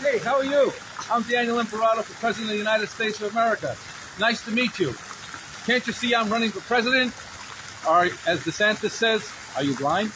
Hey, how are you? I'm Daniel Imperato for President of the United States of America. Nice to meet you. Can't you see I'm running for president? Or, as DeSantis says, are you blind?